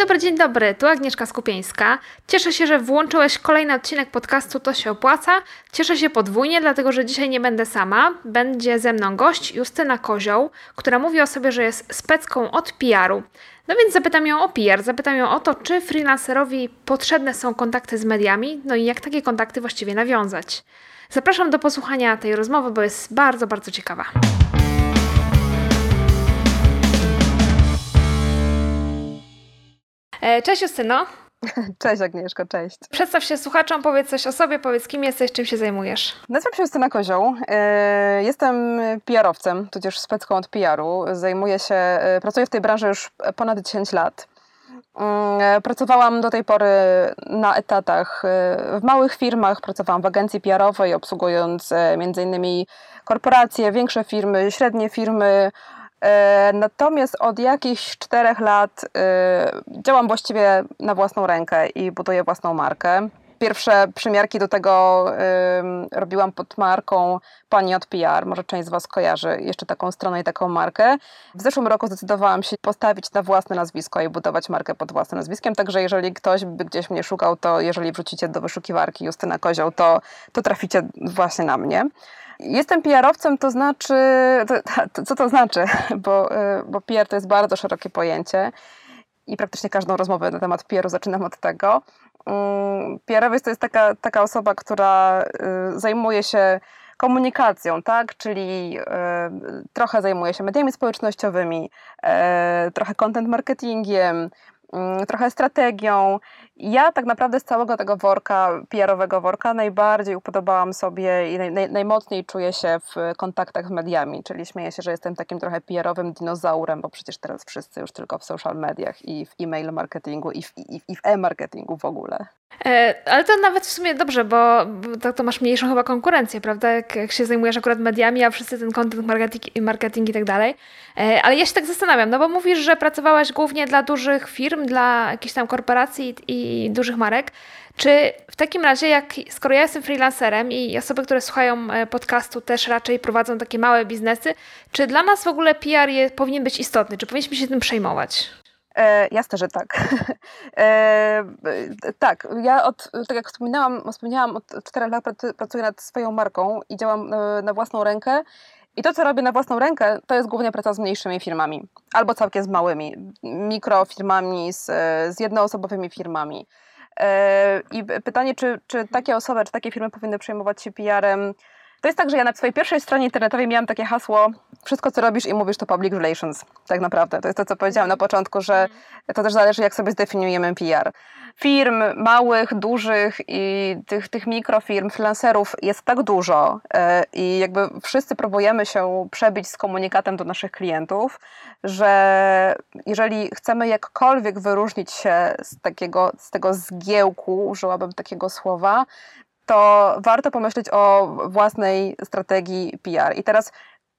dobry, dzień dobry. Tu Agnieszka Skupieńska. Cieszę się, że włączyłeś kolejny odcinek podcastu To się opłaca. Cieszę się podwójnie, dlatego że dzisiaj nie będę sama. Będzie ze mną gość Justyna Kozioł, która mówi o sobie, że jest specką od PR-u. No więc zapytam ją o PR, zapytam ją o to, czy freelancerowi potrzebne są kontakty z mediami, no i jak takie kontakty właściwie nawiązać. Zapraszam do posłuchania tej rozmowy, bo jest bardzo, bardzo ciekawa. Cześć Justyno. Cześć Agnieszko, cześć. Przedstaw się słuchaczom, powiedz coś o sobie, powiedz kim jesteś, czym się zajmujesz. Nazywam się Justyna Kozioł. E, jestem PR-owcem, tudzież specką od PR-u. Zajmuję się, e, pracuję w tej branży już ponad 10 lat. Mm, pracowałam do tej pory na etatach w małych firmach, pracowałam w agencji PR-owej, obsługując innymi korporacje, większe firmy, średnie firmy, E, natomiast od jakichś czterech lat e, działam właściwie na własną rękę i buduję własną markę. Pierwsze przymiarki do tego robiłam pod marką Pani od PR. Może część z Was kojarzy jeszcze taką stronę i taką markę. W zeszłym roku zdecydowałam się postawić na własne nazwisko i budować markę pod własnym nazwiskiem. Także jeżeli ktoś by gdzieś mnie szukał, to jeżeli wrzucicie do wyszukiwarki Justyna Kozioł, to, to traficie właśnie na mnie. Jestem PR-owcem, to znaczy, to, to, co to znaczy? Bo, y, bo PR to jest bardzo szerokie pojęcie i praktycznie każdą rozmowę na temat PR-u zaczynam od tego. Mm, PR-owiec to jest taka, taka osoba, która y, zajmuje się komunikacją, tak? Czyli y, trochę zajmuje się mediami społecznościowymi, trochę content marketingiem, trochę strategią. Ja tak naprawdę z całego tego worka, PR-owego worka, najbardziej upodobałam sobie i naj, naj, najmocniej czuję się w kontaktach z mediami, czyli śmieję się, że jestem takim trochę PR-owym dinozaurem, bo przecież teraz wszyscy już tylko w social mediach i w e-mail marketingu i w, i, i w e-marketingu w ogóle. E, ale to nawet w sumie dobrze, bo tak to masz mniejszą chyba konkurencję, prawda? Jak, jak się zajmujesz akurat mediami, a wszyscy ten content marketing, marketing i tak dalej. E, ale ja się tak zastanawiam, no bo mówisz, że pracowałaś głównie dla dużych firm, dla jakichś tam korporacji i, i dużych marek. Czy w takim razie, jak skoro ja jestem freelancerem i osoby, które słuchają e, podcastu też raczej prowadzą takie małe biznesy, czy dla nas w ogóle PR je, powinien być istotny? Czy powinniśmy się tym przejmować? E, jasne, że tak. E, tak, ja od, tak jak wspominałam, wspomniałam, od 4 lat pracuję nad swoją marką i działam na, na własną rękę. I to, co robię na własną rękę, to jest głównie praca z mniejszymi firmami, albo całkiem z małymi, mikrofirmami, z, z jednoosobowymi firmami. E, I pytanie, czy, czy takie osoby, czy takie firmy powinny przejmować się PR-em, to jest tak, że ja na swojej pierwszej stronie internetowej miałam takie hasło wszystko, co robisz i mówisz, to public relations. Tak naprawdę. To jest to, co powiedziałam na początku, że mhm. to też zależy, jak sobie zdefiniujemy PR. Firm małych, dużych i tych, tych mikrofirm, freelancerów jest tak dużo e, i jakby wszyscy próbujemy się przebić z komunikatem do naszych klientów, że jeżeli chcemy jakkolwiek wyróżnić się z takiego, z tego zgiełku, użyłabym takiego słowa, to warto pomyśleć o własnej strategii PR. I teraz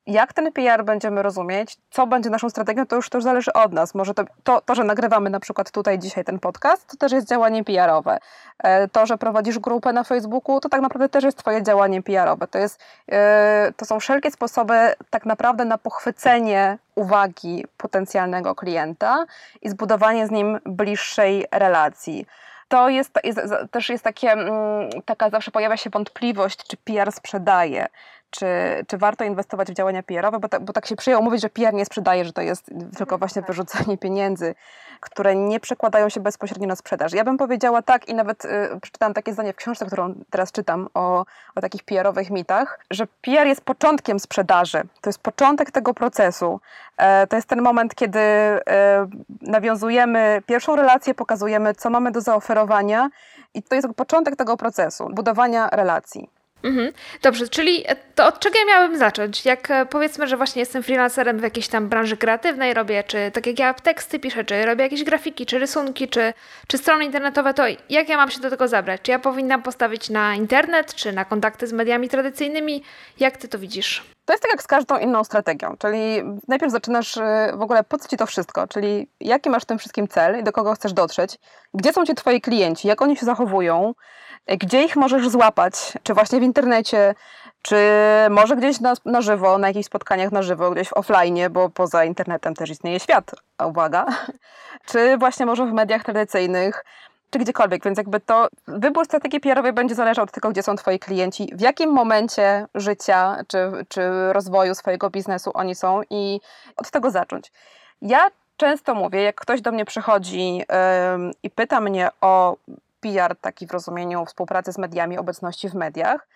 jak ten PR będziemy rozumieć, co będzie naszą strategią, to już, to już zależy od nas. Może to, to, to, że nagrywamy na przykład tutaj dzisiaj ten podcast, to też jest działanie PR-owe. E, to, że prowadzisz grupę na Facebooku, to tak naprawdę też jest Twoje działanie PR-owe. To, jest, e, to są wszelkie sposoby tak naprawdę na pochwycenie uwagi potencjalnego klienta i zbudowanie z nim bliższej relacji to jest, jest, też jest takie, mm, taka zawsze pojawia się wątpliwość, czy PR sprzedaje, czy, czy warto inwestować w działania PR-owe, bo, ta, bo tak się przyjęło mówić, że PR nie sprzedaje, że to jest tylko właśnie wyrzucanie pieniędzy, które nie przekładają się bezpośrednio na sprzedaż. Ja bym powiedziała tak i nawet y, przeczytałam takie zdanie w książce, którą teraz czytam o, o takich PR-owych mitach, że PR jest początkiem sprzedaży. To jest początek tego procesu. E, to jest ten moment, kiedy e, nawiązujemy pierwszą relację, pokazujemy, co mamy do zaoferowania i to jest początek tego procesu, budowania relacji. Mhm. Dobrze, czyli to od czego ja miałabym zacząć? Jak e, powiedzmy, że właśnie jestem freelancerem w jakiejś tam branży kreatywnej, robię, czy tak jak ja teksty piszę, czy robię jakieś grafiki, czy rysunki, czy, czy strony internetowe, to jak ja mam się do tego zabrać? Czy ja powinnam postawić na internet, czy na kontakty z mediami tradycyjnymi? Jak ty to widzisz? To jest tak jak z każdą inną strategią, czyli najpierw zaczynasz y, w ogóle po co ci to wszystko, czyli jaki masz w tym wszystkim cel i do kogo chcesz dotrzeć, gdzie są ci twoi klienci, jak oni się zachowują, gdzie ich możesz złapać, czy właśnie w internecie, czy może gdzieś na, na żywo, na jakichś spotkaniach na żywo, gdzieś offline, bo poza internetem też istnieje świat, uwaga, czy właśnie może w mediach tradycyjnych, czy gdziekolwiek, więc jakby to wybór strategii PR-owej będzie zależał od tego, gdzie są Twoi klienci, w jakim momencie życia czy, czy rozwoju swojego biznesu oni są i od tego zacząć. Ja często mówię, jak ktoś do mnie przychodzi yy, i pyta mnie o PR taki w rozumieniu współpracy z mediami, obecności w mediach,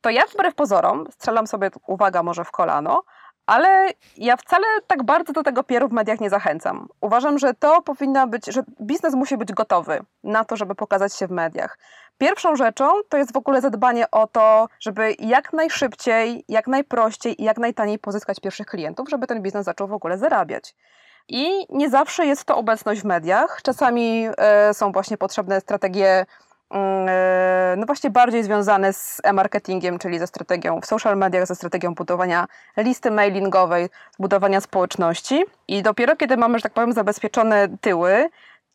to ja wbrew pozorom strzelam sobie, uwaga, może w kolano, ale ja wcale tak bardzo do tego pieru w mediach nie zachęcam. Uważam, że to powinna być, że biznes musi być gotowy na to, żeby pokazać się w mediach. Pierwszą rzeczą to jest w ogóle zadbanie o to, żeby jak najszybciej, jak najprościej i jak najtaniej pozyskać pierwszych klientów, żeby ten biznes zaczął w ogóle zarabiać. I nie zawsze jest to obecność w mediach. Czasami y, są właśnie potrzebne strategie Mm, e, no właśnie bardziej związane z e-marketingiem, czyli ze strategią w social mediach, ze strategią budowania listy mailingowej, budowania społeczności. I dopiero kiedy mamy, że tak powiem, zabezpieczone tyły,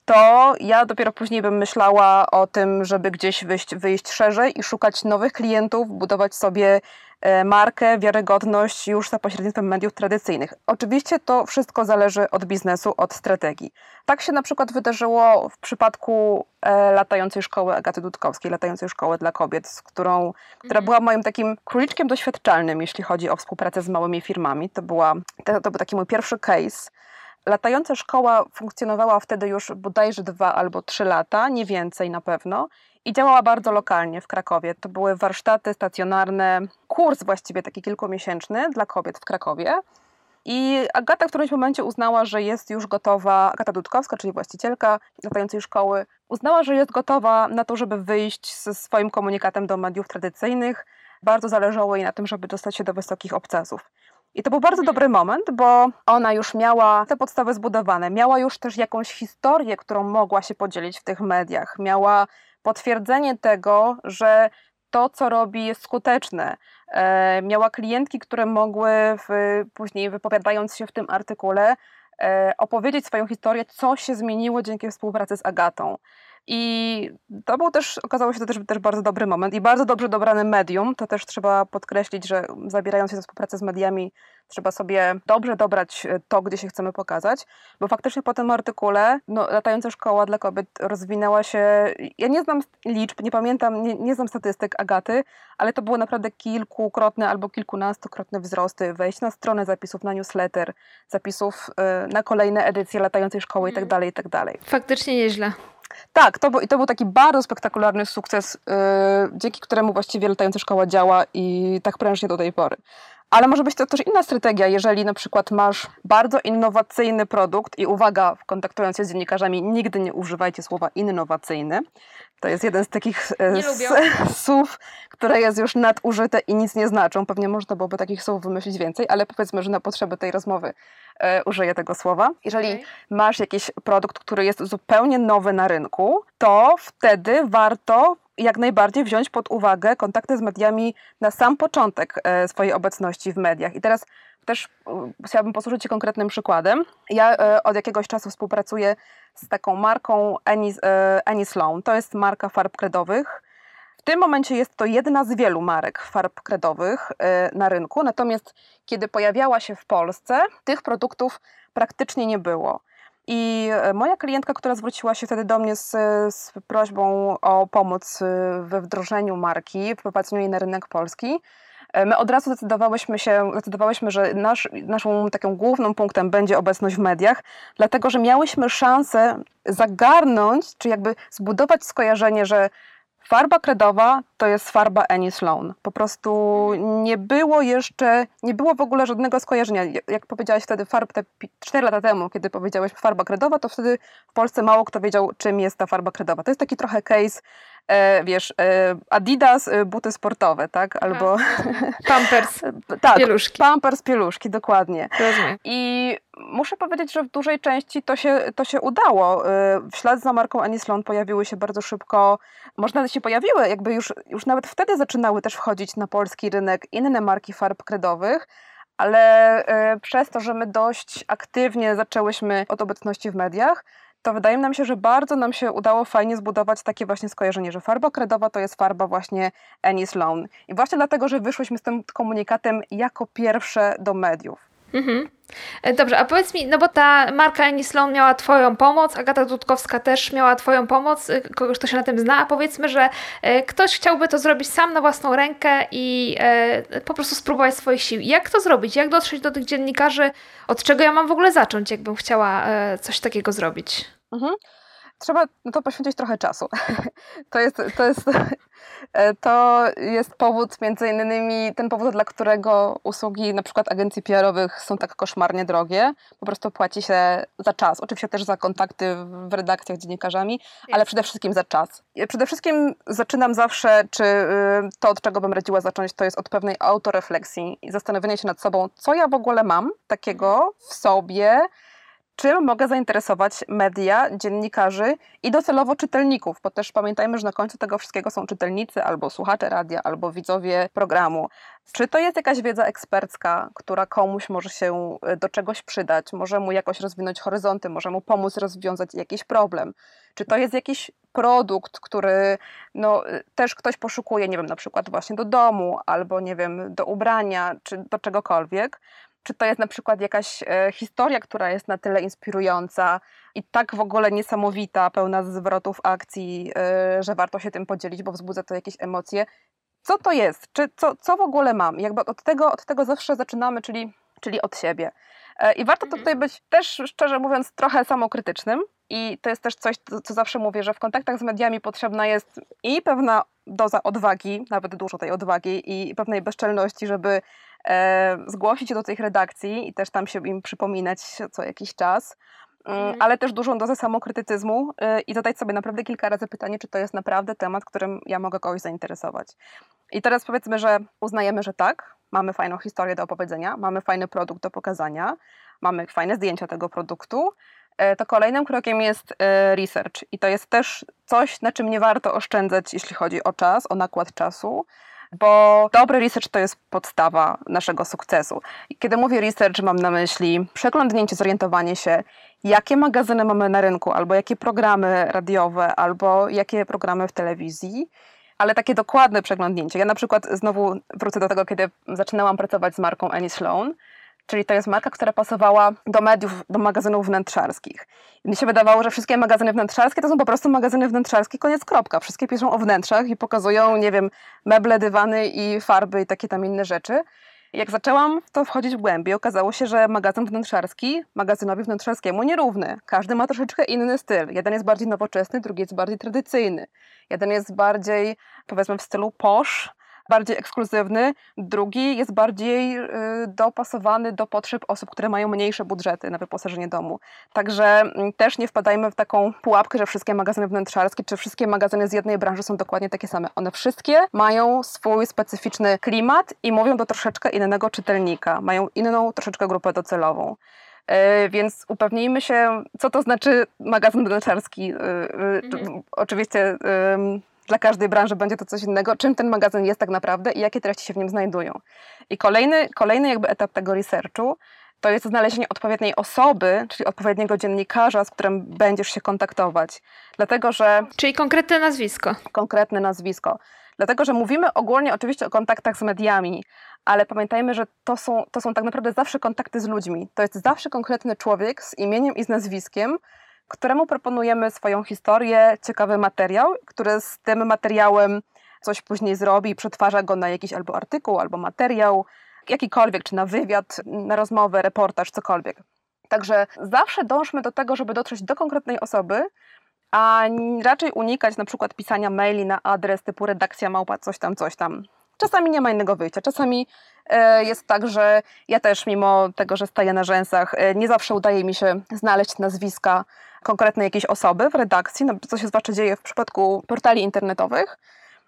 to ja dopiero później bym myślała o tym, żeby gdzieś wyjść, wyjść szerzej i szukać nowych klientów, budować sobie E, markę, wiarygodność już za pośrednictwem mediów tradycyjnych. Oczywiście to wszystko zależy od biznesu, od strategii. Tak się na przykład wydarzyło w przypadku e, latającej szkoły Agaty Dudkowskiej, latającej szkoły dla kobiet, z którą, która mhm. była moim takim króliczkiem doświadczalnym, jeśli chodzi o współpracę z małymi firmami. To, była, to, to był taki mój pierwszy case. Latająca szkoła funkcjonowała wtedy już bodajże dwa albo trzy lata, nie więcej na pewno i działała bardzo lokalnie w Krakowie. To były warsztaty stacjonarne, kurs właściwie taki kilkumiesięczny dla kobiet w Krakowie. I Agata w którymś momencie uznała, że jest już gotowa, Agata Dudkowska, czyli właścicielka latającej szkoły, uznała, że jest gotowa na to, żeby wyjść ze swoim komunikatem do mediów tradycyjnych. Bardzo zależało jej na tym, żeby dostać się do wysokich obcasów. I to był bardzo dobry moment, bo ona już miała te podstawy zbudowane, miała już też jakąś historię, którą mogła się podzielić w tych mediach, miała potwierdzenie tego, że to, co robi, jest skuteczne. E, miała klientki, które mogły w, później, wypowiadając się w tym artykule, e, opowiedzieć swoją historię, co się zmieniło dzięki współpracy z Agatą. I to był też, okazało się to też, też bardzo dobry moment i bardzo dobrze dobrane medium. To też trzeba podkreślić, że zabierając się za współpracę z mediami, trzeba sobie dobrze dobrać e, to, gdzie się chcemy pokazać, bo faktycznie po tym artykule no, latająca szkoła dla kobiet rozwinęła się. Ja nie znam liczb, nie pamiętam, nie, nie znam statystyk Agaty, ale to było naprawdę kilkukrotne albo kilkunastokrotne wzrosty. Wejść na stronę zapisów na newsletter, zapisów y, na kolejne edycje latającej szkoły mm. itd., itd. Faktycznie nieźle. Tak, to, był, to był taki bardzo spektakularny sukces, yy, dzięki któremu właściwie latająca szkoła działa i tak prężnie do tej pory. Ale może być to też inna strategia, jeżeli na przykład masz bardzo innowacyjny produkt i uwaga, kontaktując się z dziennikarzami, nigdy nie używajcie słowa innowacyjny. To jest jeden z takich e, słów, które jest już nadużyte i nic nie znaczą. Pewnie można byłoby takich słów wymyślić więcej, ale powiedzmy, że na potrzeby tej rozmowy e, użyję tego słowa. Jeżeli okay. masz jakiś produkt, który jest zupełnie nowy na rynku, to wtedy warto jak najbardziej wziąć pod uwagę kontakty z mediami na sam początek e, swojej obecności w mediach. I teraz też e, chciałabym posłużyć się konkretnym przykładem. Ja e, od jakiegoś czasu współpracuję z taką marką Annie, Annie. To jest marka farb kredowych. W tym momencie jest to jedna z wielu marek farb kredowych na rynku, natomiast kiedy pojawiała się w Polsce, tych produktów praktycznie nie było. I e, moja klientka, która zwróciła się wtedy do mnie z, z prośbą o pomoc e, we wdrożeniu marki, wprowadzeniu jej na rynek polski, e, My od razu zdecydowałyśmy się, zdecydowałyśmy, że nasz, naszą taką główną punktem będzie obecność w mediach, dlatego że miałyśmy szansę zagarnąć, czy jakby zbudować skojarzenie, że Farba kredowa to jest farba Annie Sloan. Po prostu nie było jeszcze, nie było w ogóle żadnego skojarzenia. Jak powiedziałaś wtedy farb te 4 lata temu, kiedy powiedziałeś farba kredowa, to wtedy w Polsce mało kto wiedział, czym jest ta farba kredowa. To jest taki trochę case e, wiesz, e, Adidas, e, buty sportowe, tak? Albo... Pampers, tak, pieluszki. Pampers, pieluszki, dokładnie. Rozumiem. I muszę powiedzieć, że w dużej części to się, to się udało. E, w ślad za marką Anislon pojawiły się bardzo szybko, można się pojawiły, jakby już, już nawet wtedy zaczynały też wchodzić na polski rynek inne marki farb kredowych, ale e, przez to, że my dość aktywnie zaczęłyśmy od obecności w mediach, to wydaje nam się, że bardzo nam się udało fajnie zbudować takie właśnie skojarzenie, że farba kredowa to jest farba właśnie Annie Sloan. I właśnie dlatego, że wyszłyśmy z tym komunikatem jako pierwsze do mediów. Mhm. E, dobrze, a powiedz mi, no bo ta marka Annie Sloan miała Twoją pomoc, Agata Dudkowska też miała Twoją pomoc, e, kogoś, kto się na tym zna, a powiedzmy, że e, ktoś chciałby to zrobić sam na własną rękę i po prostu spróbować swoich sił. Jak to zrobić? Jak dotrzeć do tych dziennikarzy? Od czego ja mam w ogóle zacząć, jakbym chciała coś takiego zrobić? Mhm trzeba na to poświęcić trochę czasu. To jest, to jest, e, to jest powód, między innymi ten powód, dla którego usługi na przykład agencji PR-owych są tak koszmarnie drogie. Po prostu płaci się za czas. Oczywiście też za kontakty w redakcjach z dziennikarzami, ale przede wszystkim za czas. Przede wszystkim zaczynam zawsze, czy y, to, od czego bym radziła zacząć, to jest od pewnej autorefleksji i zastanowienia się nad sobą, co ja w ogóle mam takiego w sobie, czym mogę zainteresować media, dziennikarzy i docelowo czytelników, bo też pamiętajmy, że na końcu tego wszystkiego są czytelnicy albo słuchacze radia, albo widzowie programu. Czy to jest jakaś wiedza ekspercka, która komuś może się e, do czegoś przydać, może mu jakoś rozwinąć horyzonty, może mu pomóc rozwiązać jakiś problem? Czy to jest jakiś produkt, który no, e, też ktoś poszukuje, nie wiem, na przykład właśnie do domu, albo nie wiem, do ubrania, czy do czegokolwiek? Czy to jest na przykład jakaś e, historia, która jest na tyle inspirująca i tak w ogóle niesamowita, pełna zwrotów akcji, e, że warto się tym podzielić, bo wzbudza to jakieś emocje. Co to jest? Czy co, co w ogóle mam? Jakby od tego, od tego zawsze zaczynamy, czyli, czyli od siebie. E, I warto tutaj mhm. być też, szczerze mówiąc, trochę samokrytycznym. I to jest też coś, co zawsze mówię, że w kontaktach z mediami potrzebna jest i pewna doza odwagi, nawet dużo tej odwagi i pewnej bezczelności, żeby zgłosić się do tych redakcji i też tam się im przypominać co jakiś czas. Mm, ale też dużą dozę samokrytycyzmu y, i zadać sobie naprawdę kilka razy pytanie, czy to jest naprawdę temat, którym ja mogę kogoś zainteresować. I teraz powiedzmy, że uznajemy, że tak, mamy fajną historię do opowiedzenia, mamy fajny produkt do pokazania, mamy fajne zdjęcia tego produktu, e, to kolejnym krokiem jest e, research i to jest też coś, na czym nie warto oszczędzać, jeśli chodzi o czas, o nakład czasu, bo dobry research to jest podstawa naszego sukcesu. Kiedy mówię research, mam na myśli przeglądnięcie, zorientowanie się, jakie magazyny mamy na rynku, albo jakie programy radiowe, albo jakie programy w telewizji, ale takie dokładne przeglądnięcie. Ja na przykład znowu wrócę do tego, kiedy zaczynałam pracować z marką Annie Sloan czyli to jest marka, która pasowała do mediów, do magazynów wnętrzarskich. I mi się wydawało, że wszystkie magazyny wnętrzarskie to są po prostu magazyny wnętrzarskie, koniec kropka. Wszystkie piszą o wnętrzach i pokazują, nie wiem, meble, dywany i farby i takie tam inne rzeczy. Jak zaczęłam w to wchodzić w głębiej, okazało się, że magazyn wnętrzarski magazynowi wnętrzarskiemu nierówny. Każdy ma troszeczkę inny styl. Jeden jest bardziej nowoczesny, drugi jest bardziej tradycyjny. Jeden jest bardziej, powiedzmy, w stylu posh, bardziej ekskluzywny, drugi jest bardziej y, dopasowany do potrzeb osób, które mają mniejsze budżety na wyposażenie domu. Także mm, też nie wpadajmy w taką pułapkę, że wszystkie magazyny wnętrzarskie czy wszystkie magazyny z jednej branży są dokładnie takie same. One wszystkie mają swój specyficzny klimat i mówią do troszeczkę innego czytelnika, mają inną troszeczkę grupę docelową. Y, więc upewnijmy się, co to znaczy magazyn wnętrzarski. Y, mhm. Oczywiście dla każdej branży będzie to coś innego, czym ten magazyn jest tak naprawdę i jakie treści się w nim znajdują. I kolejny, kolejny jakby etap tego researchu to jest znalezienie odpowiedniej osoby, czyli odpowiedniego dziennikarza, z którym będziesz się kontaktować. Dlatego, że... Czyli konkretne nazwisko. Konkretne nazwisko. Dlatego, że mówimy ogólnie oczywiście o kontaktach z mediami, ale pamiętajmy, że to są, to są tak naprawdę zawsze kontakty z ludźmi. To jest zawsze konkretny człowiek z imieniem i z nazwiskiem, któremu proponujemy swoją historię, ciekawy materiał, który z tym materiałem coś później zrobi, przetwarza go na jakiś albo artykuł, albo materiał, jakikolwiek, czy na wywiad, na rozmowę, reportaż, cokolwiek. Także zawsze dążmy do tego, żeby dotrzeć do konkretnej osoby, a raczej unikać na przykład pisania maili na adres typu redakcja małpa coś tam, coś tam. Czasami nie ma innego wyjścia. Czasami e, jest tak, że ja też, mimo tego, że staję na rzęsach, e, nie zawsze udaje mi się znaleźć nazwiska konkretnej jakiejś osoby w redakcji, no, co się zwłaszcza dzieje w przypadku portali internetowych.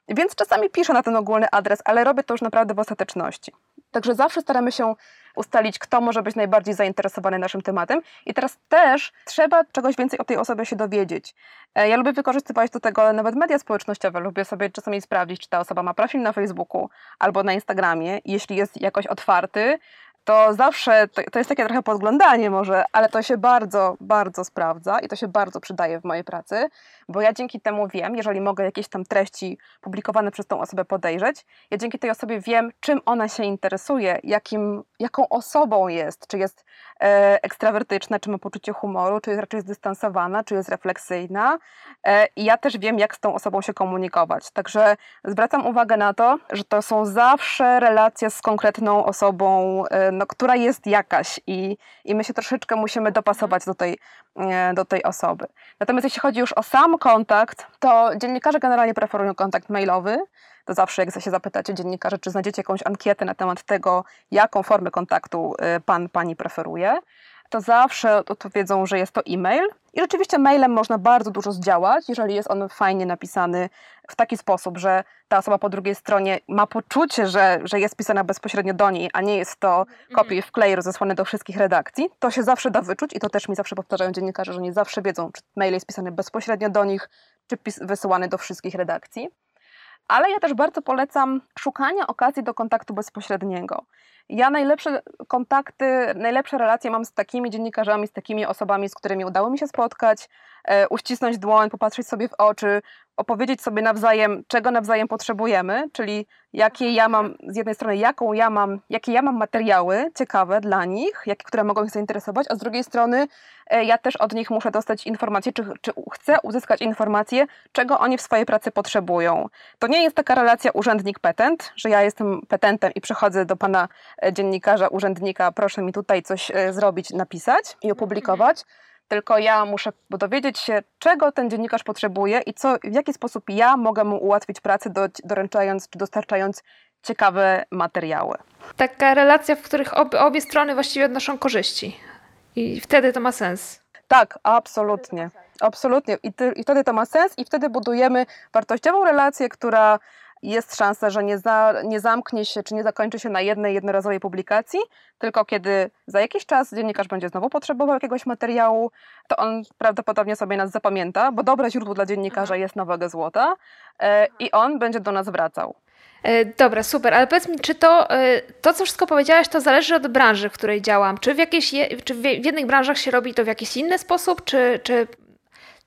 Więc czasami piszę na ten ogólny adres, ale robię to już naprawdę w ostateczności. Także zawsze staramy się ustalić, kto może być najbardziej zainteresowany naszym tematem. I teraz też trzeba czegoś więcej o tej osobie się dowiedzieć. E, ja lubię wykorzystywać do tego nawet media społecznościowe. Lubię sobie czasami sprawdzić, czy ta osoba ma profil na Facebooku albo na Instagramie. Jeśli jest jakoś otwarty, to zawsze to, to, jest takie trochę podglądanie może, ale to się bardzo, bardzo sprawdza i to się bardzo przydaje w mojej pracy, bo ja dzięki temu wiem, jeżeli mogę jakieś tam treści publikowane przez tą osobę podejrzeć, ja dzięki tej osobie wiem, czym ona się interesuje, jakim, jaką osobą jest, czy jest e, ekstrawertyczna, czy ma poczucie humoru, czy jest raczej zdystansowana, czy jest refleksyjna e, i ja też wiem, jak z tą osobą się komunikować. Także zwracam uwagę na to, że to są zawsze relacje z konkretną osobą, e, no, która jest jakaś i, i my się troszeczkę musimy dopasować do tej, e, do tej osoby. Natomiast jeśli chodzi już o sam kontakt, to dziennikarze generalnie preferują kontakt mailowy. To zawsze, jak się zapytacie dziennikarzy, czy znajdziecie jakąś ankietę na temat tego, jaką formę kontaktu e, pan, pani preferuje, to zawsze odpowiedzą, że jest to e-mail. I rzeczywiście mailem można bardzo dużo zdziałać, jeżeli jest on fajnie napisany w taki sposób, że ta osoba po drugiej stronie ma poczucie, że, że jest pisana bezpośrednio do niej, a nie jest to mhm. kopiuj w klej rozesłane do wszystkich redakcji, to się zawsze da wyczuć i to też mi zawsze powtarzają dziennikarze, że nie zawsze wiedzą, czy mail jest pisany bezpośrednio do nich, czy wysyłany do wszystkich redakcji. Ale ja też bardzo polecam szukanie okazji do kontaktu bezpośredniego. Ja najlepsze kontakty, najlepsze relacje mam z takimi dziennikarzami, z takimi osobami, z którymi udało mi się spotkać, e, uścisnąć dłoń, popatrzeć sobie w oczy, opowiedzieć sobie nawzajem, czego nawzajem potrzebujemy, czyli jakie ja mam, z jednej strony, jaką ja mam, jakie ja mam materiały ciekawe dla nich, jakie, które mogą ich zainteresować, a z drugiej strony e, ja też od nich muszę dostać informacje, czy, czy chcę uzyskać informacje, czego oni w swojej pracy potrzebują. To nie jest taka relacja urzędnik-petent, że ja jestem petentem i przychodzę do pana e, dziennikarza, urzędnika, proszę mi tutaj coś e, zrobić, napisać i opublikować, tylko ja muszę dowiedzieć się, czego ten dziennikarz potrzebuje i co, w jaki sposób ja mogę mu ułatwić pracę, do, doręczając czy dostarczając ciekawe materiały. Taka relacja, w których obie, obie strony właściwie odnoszą korzyści. I wtedy to ma sens. Tak, absolutnie. Absolutnie. I, ty, I wtedy to ma sens, i wtedy budujemy wartościową relację, która jest szansa, że nie, za, nie zamknie się, czy nie zakończy się na jednej jednorazowej publikacji, tylko kiedy za jakiś czas dziennikarz będzie znowu potrzebował jakiegoś materiału, to on prawdopodobnie sobie nas zapamięta, bo dobre źródło dla dziennikarza jest nowego złota e, i on będzie do nas wracał. E, dobra, super, ale powiedz mi, czy to, e, to, co wszystko powiedziałaś, to zależy od branży, w której działam? Czy w, jakiejś, czy w jednych branżach się robi to w jakiś inny sposób, czy, czy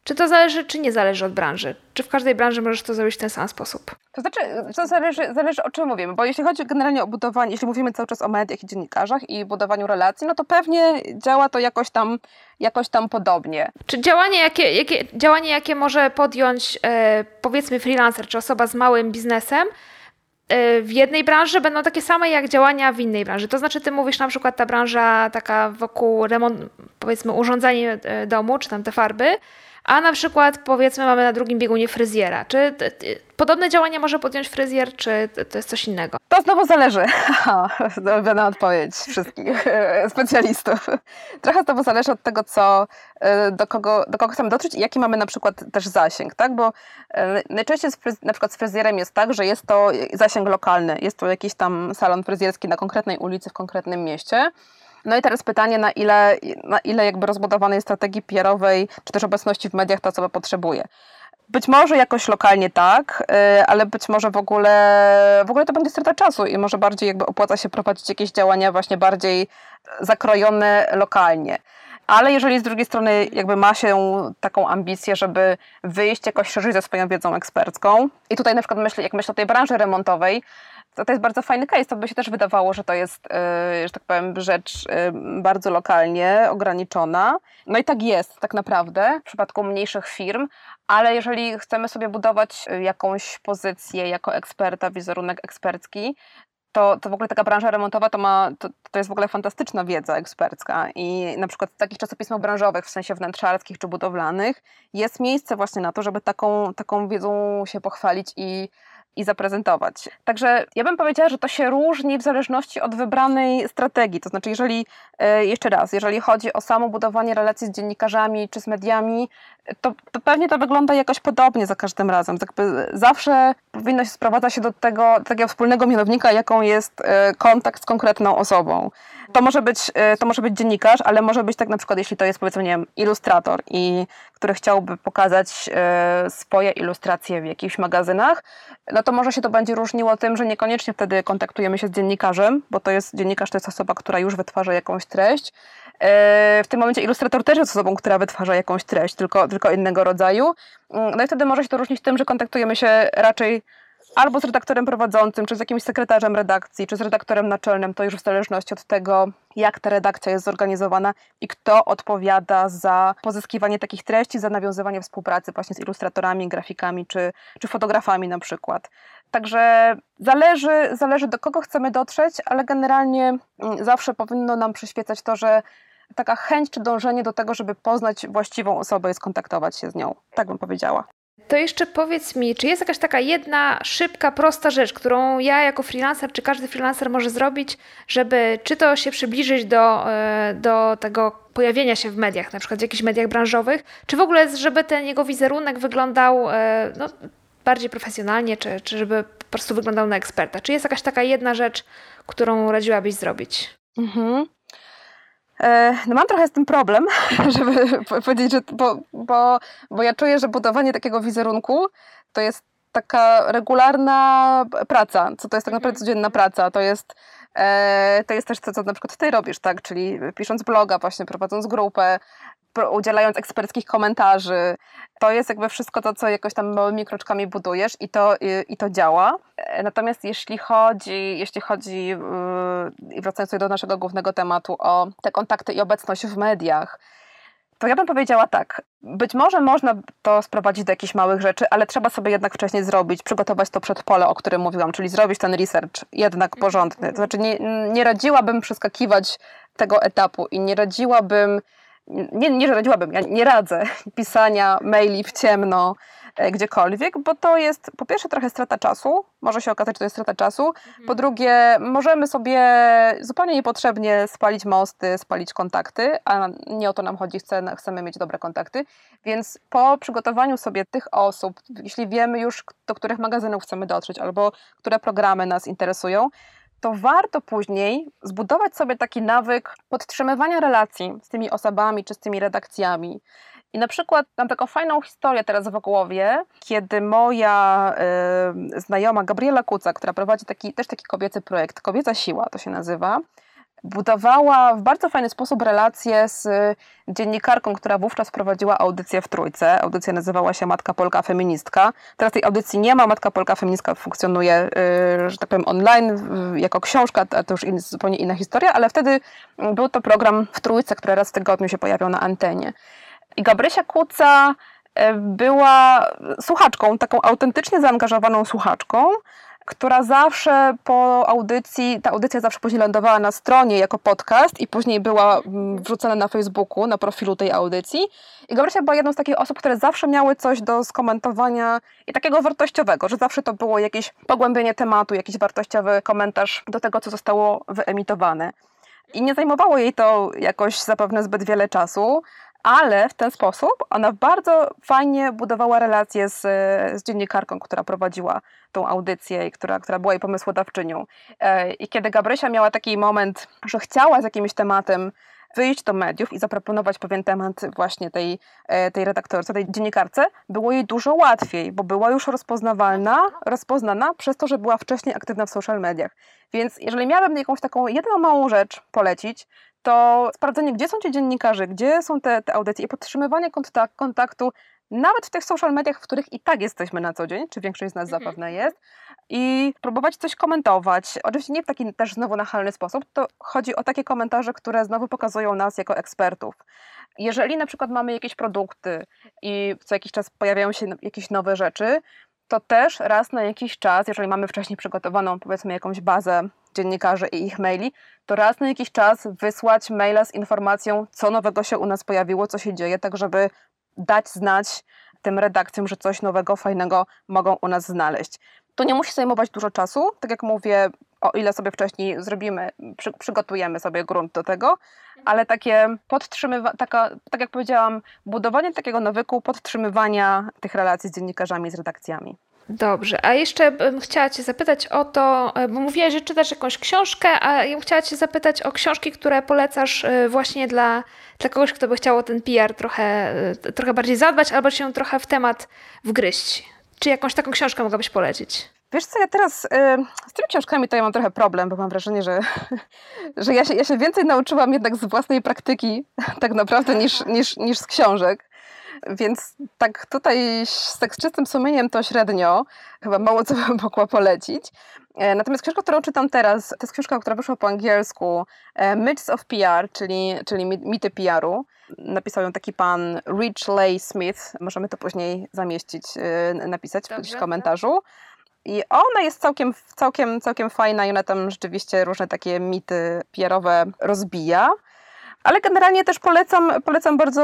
czy to zależy, czy nie zależy od branży? Czy w każdej branży możesz to zrobić w ten sam sposób? To znaczy, to zależy, zależy o czym mówimy, bo jeśli chodzi generalnie o budowanie, jeśli mówimy cały czas o mediach i dziennikarzach i budowaniu relacji, no to pewnie działa to jakoś tam, jakoś tam podobnie. Czy działanie, jakie, jakie, działanie, jakie może podjąć e, powiedzmy freelancer, czy osoba z małym biznesem, e, w jednej branży będą takie same jak działania w innej branży. To znaczy, ty mówisz na przykład ta branża taka wokół remont, powiedzmy urządzenie domu, czy tam te farby, a na przykład powiedzmy mamy na drugim biegunie fryzjera. Czy podobne działania może podjąć fryzjer, czy to jest coś innego? To znowu zależy. Ulubiona odpowiedź wszystkich e, specjalistów. Trochę znowu zależy od tego, co, e, do, kogo, do kogo chcemy dotrzeć i jaki mamy na przykład też zasięg, tak? Bo e, najczęściej z, na przykład z fryzjerem jest tak, że jest to zasięg lokalny. Jest to jakiś tam salon fryzjerski na konkretnej ulicy w konkretnym mieście. No i teraz pytanie, na ile, na ile jakby rozbudowanej strategii PR-owej, czy też obecności w mediach ta osoba potrzebuje. Być może jakoś lokalnie tak, y, ale być może w ogóle, w ogóle to będzie strata czasu i może bardziej jakby opłaca się prowadzić jakieś działania właśnie bardziej zakrojone lokalnie. Ale jeżeli z drugiej strony jakby ma się taką ambicję, żeby wyjść jakoś szerzej ze swoją wiedzą ekspercką i tutaj na przykład myślę, jak myślę o tej branży remontowej, to, to jest bardzo fajny case. To by się też wydawało, że to jest, yy, że tak powiem, rzecz yy, bardzo lokalnie ograniczona. No i tak jest tak naprawdę w przypadku mniejszych firm, ale jeżeli chcemy sobie budować y, jakąś pozycję jako eksperta, wizerunek ekspercki, to, to w ogóle taka branża remontowa to, ma, to, to jest w ogóle fantastyczna wiedza ekspercka i na przykład w takich czasopismach branżowych, w sensie wnętrzarskich czy budowlanych, jest miejsce właśnie na to, żeby taką, taką wiedzą się pochwalić i i zaprezentować. Także ja bym powiedziała, że to się różni w zależności od wybranej strategii. To znaczy, jeżeli, e, jeszcze raz, jeżeli chodzi o samo budowanie relacji z dziennikarzami czy z mediami, to, to pewnie to wygląda jakoś podobnie za każdym razem. Tak zawsze powinno się sprowadzać się do tego takiego wspólnego mianownika, jaką jest e, kontakt z konkretną osobą. To może, być, e, to może być dziennikarz, ale może być tak na przykład, jeśli to jest powiedzmy, nie wiem, ilustrator, i który chciałby pokazać swoje ilustracje w jakichś magazynach, no to może się to będzie różniło tym, że niekoniecznie wtedy kontaktujemy się z dziennikarzem, bo to jest dziennikarz to jest osoba, która już wytwarza jakąś treść. E, w tym momencie ilustrator też jest osobą, która wytwarza jakąś treść, tylko, tylko innego rodzaju. Mm, no i wtedy może się to różnić tym, że kontaktujemy się raczej albo z redaktorem prowadzącym, czy z jakimś sekretarzem redakcji, czy z redaktorem naczelnym, to już w zależności od tego, jak ta redakcja jest zorganizowana i kto odpowiada za pozyskiwanie takich treści, za nawiązywanie współpracy właśnie z ilustratorami, grafikami, czy, czy fotografami na przykład. Także zależy, zależy do kogo chcemy dotrzeć, ale generalnie mm, zawsze powinno nam przyświecać to, że taka chęć czy dążenie do tego, żeby poznać właściwą osobę i skontaktować się z nią. Tak bym powiedziała. To jeszcze powiedz mi, czy jest jakaś taka jedna, szybka, prosta rzecz, którą ja jako freelancer, czy każdy freelancer może zrobić, żeby czy to się przybliżyć do, e, do tego pojawienia się w mediach, na przykład w jakichś mediach branżowych, czy w ogóle, żeby ten jego wizerunek wyglądał e, no, bardziej profesjonalnie, czy, czy żeby po prostu wyglądał na eksperta? Czy jest jakaś taka jedna rzecz, którą radziłabyś zrobić? Mhm. E, no mam trochę z tym problem, żeby powiedzieć, że bo, bo, bo ja czuję, że budowanie takiego wizerunku to jest taka regularna praca. Co to jest tak naprawdę mhm. codzienna praca? To jest, e, to jest też to, co na przykład ty robisz, tak? Czyli pisząc bloga, właśnie prowadząc grupę, udzielając eksperckich komentarzy. To jest jakby wszystko to, co jakoś tam małymi kroczkami budujesz i to, i, i to działa. Natomiast jeśli chodzi, jeśli chodzi, yy, wracając do naszego głównego tematu, o te kontakty i obecność w mediach, to ja bym powiedziała tak. Być może można to sprowadzić do jakichś małych rzeczy, ale trzeba sobie jednak wcześniej zrobić, przygotować to przedpole, o którym mówiłam, czyli zrobić ten research jednak mhm. porządny. To znaczy nie, nie radziłabym przeskakiwać tego etapu i nie radziłabym nie, nie radziłabym, ja nie radzę pisania maili w ciemno e, gdziekolwiek, bo to jest po pierwsze trochę strata czasu, może się okazać, że to jest strata czasu, mhm. po drugie możemy sobie zupełnie niepotrzebnie spalić mosty, spalić kontakty, a nie o to nam chodzi, chcemy mieć dobre kontakty, więc po przygotowaniu sobie tych osób, jeśli wiemy już do których magazynów chcemy dotrzeć albo które programy nas interesują, to warto później zbudować sobie taki nawyk podtrzymywania relacji z tymi osobami czy z tymi redakcjami. I na przykład mam taką fajną historię teraz w głowie, kiedy moja y, znajoma Gabriela Kuca, która prowadzi taki, też taki kobiecy projekt, Kobieca Siła to się nazywa, budowała w bardzo fajny sposób relacje z dziennikarką, która wówczas prowadziła audycję w Trójce. Audycja nazywała się Matka Polka Feministka. Teraz tej audycji nie ma. Matka Polka Feministka funkcjonuje, y, że tak powiem, online jako książka, to już zupełnie inna historia, ale wtedy był to program w Trójce, który raz w tygodniu się pojawiał na antenie. I Gabrysia Kuca y, była słuchaczką, taką autentycznie zaangażowaną słuchaczką, która zawsze po audycji, ta audycja zawsze później lądowała na stronie jako podcast i później była mm, wrzucona na Facebooku, na profilu tej audycji. I Gabrysia była jedną z takich osób, które zawsze miały coś do skomentowania i takiego wartościowego, że zawsze to było jakieś pogłębienie tematu, jakiś wartościowy komentarz do tego, co zostało wyemitowane. I nie zajmowało jej to jakoś zapewne zbyt wiele czasu, ale w ten sposób ona bardzo fajnie budowała relacje z, z dziennikarką, która prowadziła tą audycję i która, która była jej pomysłodawczynią. E, I kiedy Gabrysia miała taki moment, że chciała z jakimś tematem wyjść do mediów i zaproponować pewien temat właśnie tej, e, tej redaktorce, tej dziennikarce, było jej dużo łatwiej, bo była już rozpoznawalna, rozpoznana przez to, że była wcześniej aktywna w social mediach. Więc jeżeli miałabym jakąś taką jedną małą rzecz polecić, to sprawdzenie, gdzie są ci dziennikarze, gdzie są te, te audycje i podtrzymywanie kontak kontaktu nawet w tych social mediach, w których i tak jesteśmy na co dzień, czy większość z nas mhm. zapewne jest, i próbować coś komentować. Oczywiście nie w taki też znowu nachalny sposób, to chodzi o takie komentarze, które znowu pokazują nas jako ekspertów. Jeżeli na przykład mamy jakieś produkty i co jakiś czas pojawiają się jakieś nowe rzeczy, to też raz na jakiś czas, jeżeli mamy wcześniej przygotowaną powiedzmy jakąś bazę dziennikarzy i ich maili, to raz na jakiś czas wysłać maila z informacją, co nowego się u nas pojawiło, co się dzieje, tak żeby dać znać tym redakcjom, że coś nowego, fajnego mogą u nas znaleźć. To nie musi zajmować dużo czasu, tak jak mówię, o ile sobie wcześniej zrobimy, przy, przygotujemy sobie grunt do tego, ale takie podtrzymywanie, tak jak powiedziałam, budowanie takiego nawyku podtrzymywania tych relacji z dziennikarzami, z redakcjami. Dobrze, a jeszcze bym chciała Cię zapytać o to, e, bo mówiłaś, że czytasz jakąś książkę, a ja bym chciała Cię zapytać o książki, które polecasz e, właśnie dla, dla kogoś, kto by chciał o ten PR trochę, e, trochę bardziej zadbać albo się trochę w temat wgryźć. Czy jakąś taką książkę mogłabyś polecić? Wiesz co, ja teraz y, z tymi książkami to ja mam trochę problem, bo mam wrażenie, że, że ja, się, ja się więcej nauczyłam jednak z własnej praktyki tak naprawdę niż, niż, niż z książek. Więc tak tutaj z tak z czystym sumieniem to średnio, chyba mało co bym mogła polecić. E, natomiast książka, którą czytam teraz, to jest książka, która wyszła po angielsku, e, Myths of PR, czyli, czyli mity PR-u. Napisał ją taki pan Rich Lay Smith. Możemy to później zamieścić, e, napisać Dobrze, w komentarzu. I ona jest całkiem, całkiem, całkiem fajna i ona tam rzeczywiście różne takie mity PR-owe rozbija. Ale generalnie też polecam, polecam bardzo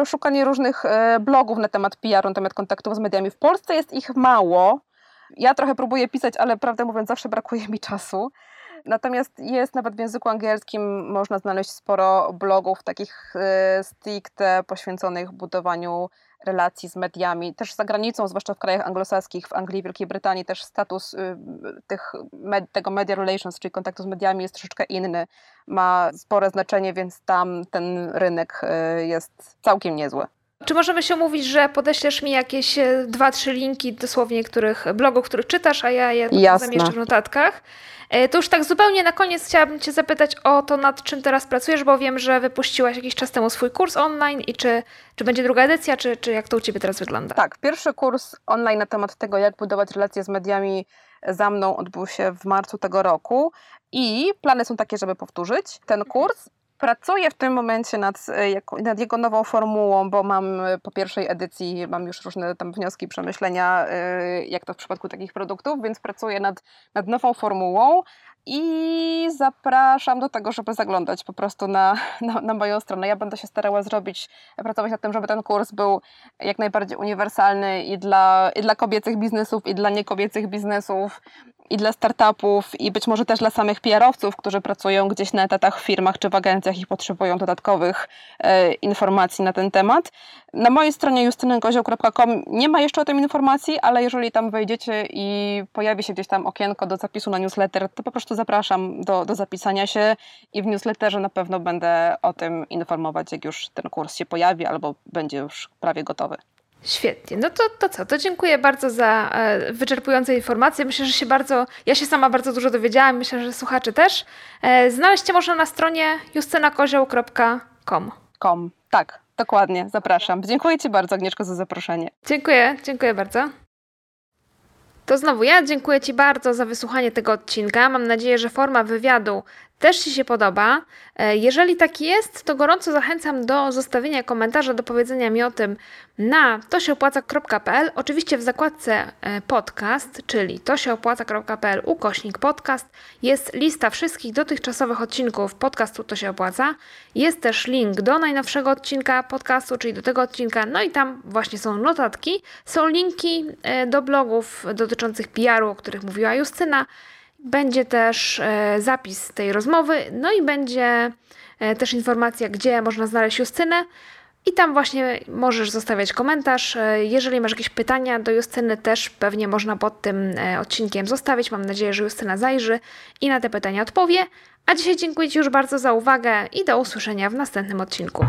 e, szukanie różnych e, blogów na temat PR-u, na temat kontaktów z mediami. W Polsce jest ich mało. Ja trochę próbuję pisać, ale prawdę mówiąc, zawsze brakuje mi czasu. Natomiast jest nawet w języku angielskim można znaleźć sporo blogów takich e, stricte poświęconych budowaniu relacji z mediami, też za granicą, zwłaszcza w krajach anglosaskich, w Anglii, Wielkiej Brytanii też status y, tych, tego media relations, czyli kontaktu z mediami jest troszeczkę inny, ma spore znaczenie, więc tam ten rynek y, jest całkiem niezły. Czy możemy się umówić, że podeślesz mi jakieś e, dwa, trzy linki dosłownie których blogów, których czytasz, a ja je Jasne. zamieszczę w notatkach? E, to już tak zupełnie na koniec chciałabym Cię zapytać o to, nad czym teraz pracujesz, bo wiem, że wypuściłaś jakiś czas temu swój kurs online i czy, czy będzie druga edycja, czy, czy jak to u Ciebie teraz wygląda? Tak, pierwszy kurs online na temat tego, jak budować relacje z mediami za mną odbył się w marcu tego roku i plany są takie, żeby powtórzyć ten kurs. Pracuję w tym momencie nad, e, nad, jego nową formułą, bo mam e, po pierwszej edycji, mam już różne tam wnioski, przemyślenia, e, jak to w przypadku takich produktów, więc pracuję nad, nad nową formułą i zapraszam do tego, żeby zaglądać po prostu na, na, na, moją stronę. Ja będę się starała zrobić, pracować nad tym, żeby ten kurs był jak najbardziej uniwersalny i dla, i dla kobiecych biznesów, i dla niekobiecych biznesów, i dla startupów, i być może też dla samych PR-owców, którzy pracują gdzieś na etatach w firmach czy w agencjach i potrzebują dodatkowych e, informacji na ten temat. Na mojej stronie justynenkozioł.com nie ma jeszcze o tym informacji, ale jeżeli tam wejdziecie i pojawi się gdzieś tam okienko do zapisu na newsletter, to po prostu zapraszam do, do zapisania się i w newsletterze na pewno będę o tym informować, jak już ten kurs się pojawi albo będzie już prawie gotowy. Świetnie. No to, to co? To dziękuję bardzo za e, wyczerpujące informacje. Myślę, że się bardzo, ja się sama bardzo dużo dowiedziałam, myślę, że słuchacze też. E, znaleźć Cię można na stronie justynakozioł.com. Com. Tak, dokładnie. Zapraszam. Dziękuję Ci bardzo, Agnieszko, za zaproszenie. Dziękuję, dziękuję bardzo. To znowu ja dziękuję Ci bardzo za wysłuchanie tego odcinka. Mam nadzieję, że forma wywiadu też Ci się podoba. E, jeżeli tak jest, to gorąco zachęcam do zostawienia komentarza, do powiedzenia mi o tym na tosiopłaca.pl. Oczywiście w zakładce e, podcast, czyli tosiopłaca.pl ukośnik podcast jest lista wszystkich dotychczasowych odcinków podcastu To się opłaca. Jest też link do najnowszego odcinka podcastu, czyli do tego odcinka, no i tam właśnie są notatki. Są linki e, do blogów dotyczących PR-u, o których mówiła Justyna. Będzie też e, zapis tej rozmowy, no i będzie e, też informacja, gdzie można znaleźć Justynę. I tam właśnie możesz zostawiać komentarz. E, jeżeli masz jakieś pytania do Justyny, też pewnie można pod tym odcinkiem zostawić. Mam nadzieję, że Justyna zajrzy i na te pytania odpowie. A dzisiaj dziękuję Ci już bardzo za uwagę i do usłyszenia w następnym odcinku.